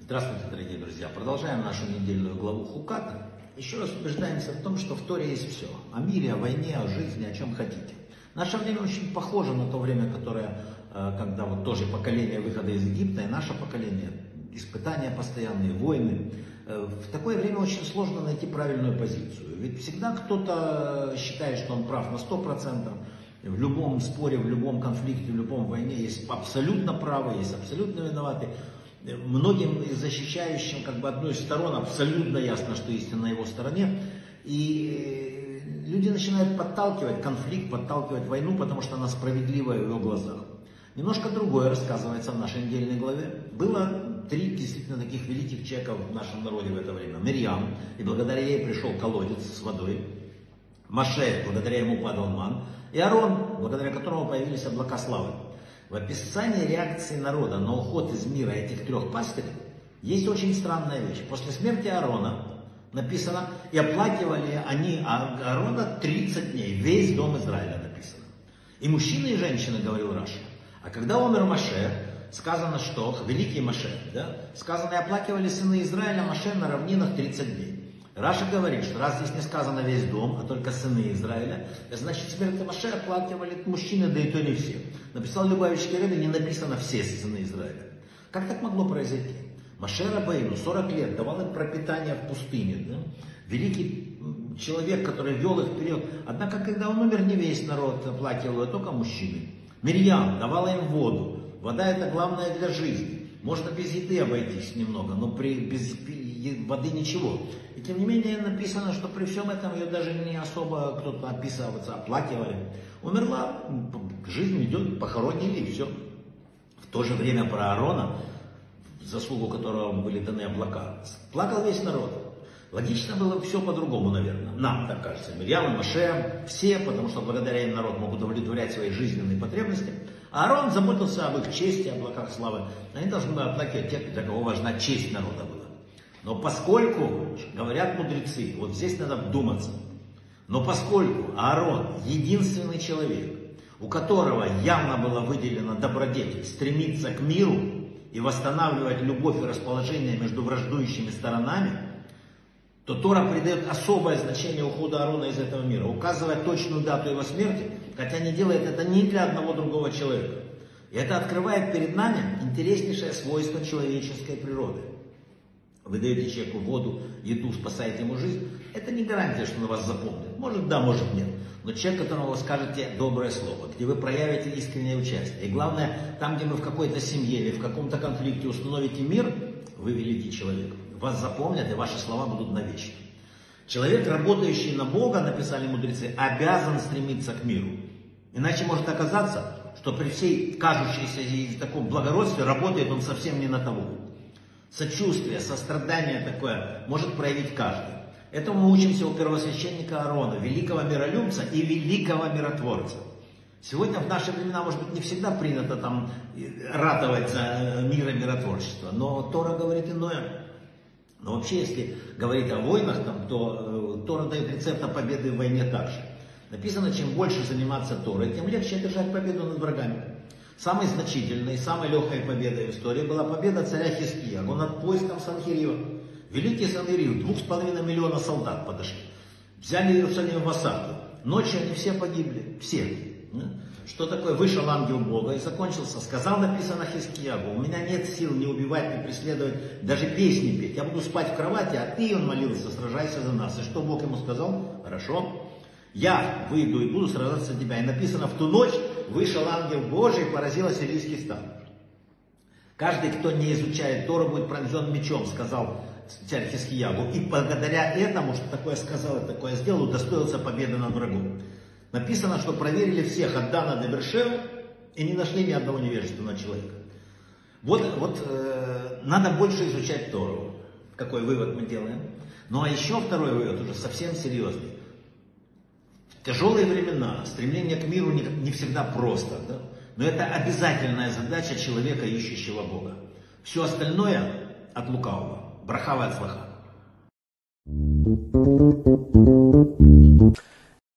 Здравствуйте, дорогие друзья. Продолжаем нашу недельную главу Хуката. Еще раз убеждаемся в том, что в Торе есть все. О мире, о войне, о жизни, о чем хотите. Наше время очень похоже на то время, которое, э, когда вот тоже поколение выхода из Египта, и наше поколение, испытания постоянные, войны. Э, в такое время очень сложно найти правильную позицию. Ведь всегда кто-то считает, что он прав на 100%. В любом споре, в любом конфликте, в любом войне есть абсолютно правый, есть абсолютно виноватый. Многим защищающим как бы одной из сторон абсолютно ясно, что истина на его стороне. И люди начинают подталкивать конфликт, подталкивать войну, потому что она справедливая в его глазах. Немножко другое рассказывается в нашей недельной главе. Было три действительно таких великих человека в нашем народе в это время. Мирьям, и благодаря ей пришел колодец с водой. Маше, благодаря ему падал ман. И Арон, благодаря которому появились облака славы. В описании реакции народа на уход из мира этих трех пастырей есть очень странная вещь. После смерти Аарона написано, и оплакивали они Аарона 30 дней, весь дом Израиля написано. И мужчины и женщины, говорил Раши. А когда умер Моше, сказано, что, великий Моше, да, сказано, и оплакивали сыны Израиля Моше на равнинах 30 дней. Раши говорит, что раз здесь не сказано весь дом, а только сыны Израиля, значит смерть Моше оплакивали мужчины, да и то не все. Написал Любавичский Рэбби, не написано все сыны Израиля. Как так могло произойти? Маше Рабейну 40 лет давал им пропитание в пустыне. Да? Великий человек, который вел их вперед. Однако, когда он умер, не весь народ оплакивал, а только мужчины. Мирьям давала им воду. Вода это главное для жизни. Можно без еды обойтись немного, но при, без воды ничего. И тем не менее написано, что при всем этом ее даже не особо кто-то описывается, оплакивали. Умерла, жизнь идет, похоронили и все. В то же время про Аарона заслугу которого были даны облака. Плакал весь народ. Логично было все по-другому, наверное. Нам так кажется. Мирьям, Маше, все, потому что благодаря им народ мог удовлетворять свои жизненные потребности. А Аарон заботился об их чести, облаках славы. Они должны были оплакивать тех, для кого важна честь народа была. Но поскольку, говорят мудрецы, вот здесь надо вдуматься, но поскольку Аарон единственный человек, у которого явно было выделено добродетель, стремиться к миру, и восстанавливать любовь и расположение между враждующими сторонами, то Тора придает особое значение уходу Аарона из этого мира, указывая точную дату его смерти, хотя не делает это ни для одного другого человека. И это открывает перед нами интереснейшее свойство человеческой природы. Вы даете человеку воду, еду, спасаете ему жизнь. Это не гарантия, что он вас запомнит. Может да, может нет. Но человек, которому вы скажете доброе слово, где вы проявите искреннее участие. И главное, там, где вы в какой-то семье или в каком-то конфликте установите мир, вы великий человек. Вас запомнят, и ваши слова будут навечно. Человек, работающий на Бога, написали мудрецы, обязан стремиться к миру. Иначе может оказаться, что при всей кажущейся и таком благородстве работает он совсем не на того. Сочувствие, сострадание такое может проявить каждый. Этому мы учимся у первосвященника Аарона, великого миролюбца и великого миротворца. Сегодня в наши времена, может быть, не всегда принято там ратовать за мир и миротворчество, но Тора говорит иное. Но вообще, если говорить о войнах, там, то э, Тора дает рецепт о победе в войне также. Написано, чем больше заниматься Торой, тем легче одержать победу над врагами. Самой значительной, самой легкой победой в истории была победа царя Хиския, он над поиском Санхирива. Великий Санирив, двух с половиной миллиона солдат подошли. Взяли Иерусалим в осаду. Ночью они все погибли. Все. Что такое? Вышел ангел Бога и закончился. Сказал, написано Хискиягу, у меня нет сил не убивать, не преследовать, даже песни петь. Я буду спать в кровати, а ты, он молился, сражайся за нас. И что Бог ему сказал? Хорошо. Я выйду и буду сражаться за тебя. И написано, в ту ночь вышел ангел Божий и поразил ассирийский стан. Каждый, кто не изучает Тору, будет пронзен мечом, сказал царь Хискиягу. И благодаря этому, что такое сказал и такое сделал, удостоился победы над врагом. Написано, что проверили всех от Дана до Бершева и не нашли ни одного невежественного человека. Вот, вот э, надо больше изучать Тору. Какой вывод мы делаем? Ну а еще второй вывод, уже совсем серьезный. Тяжелые времена стремление к миру не, не всегда просто, да? но это обязательная задача человека, ищущего Бога. Все остальное от лукавого. Браха вацлаха.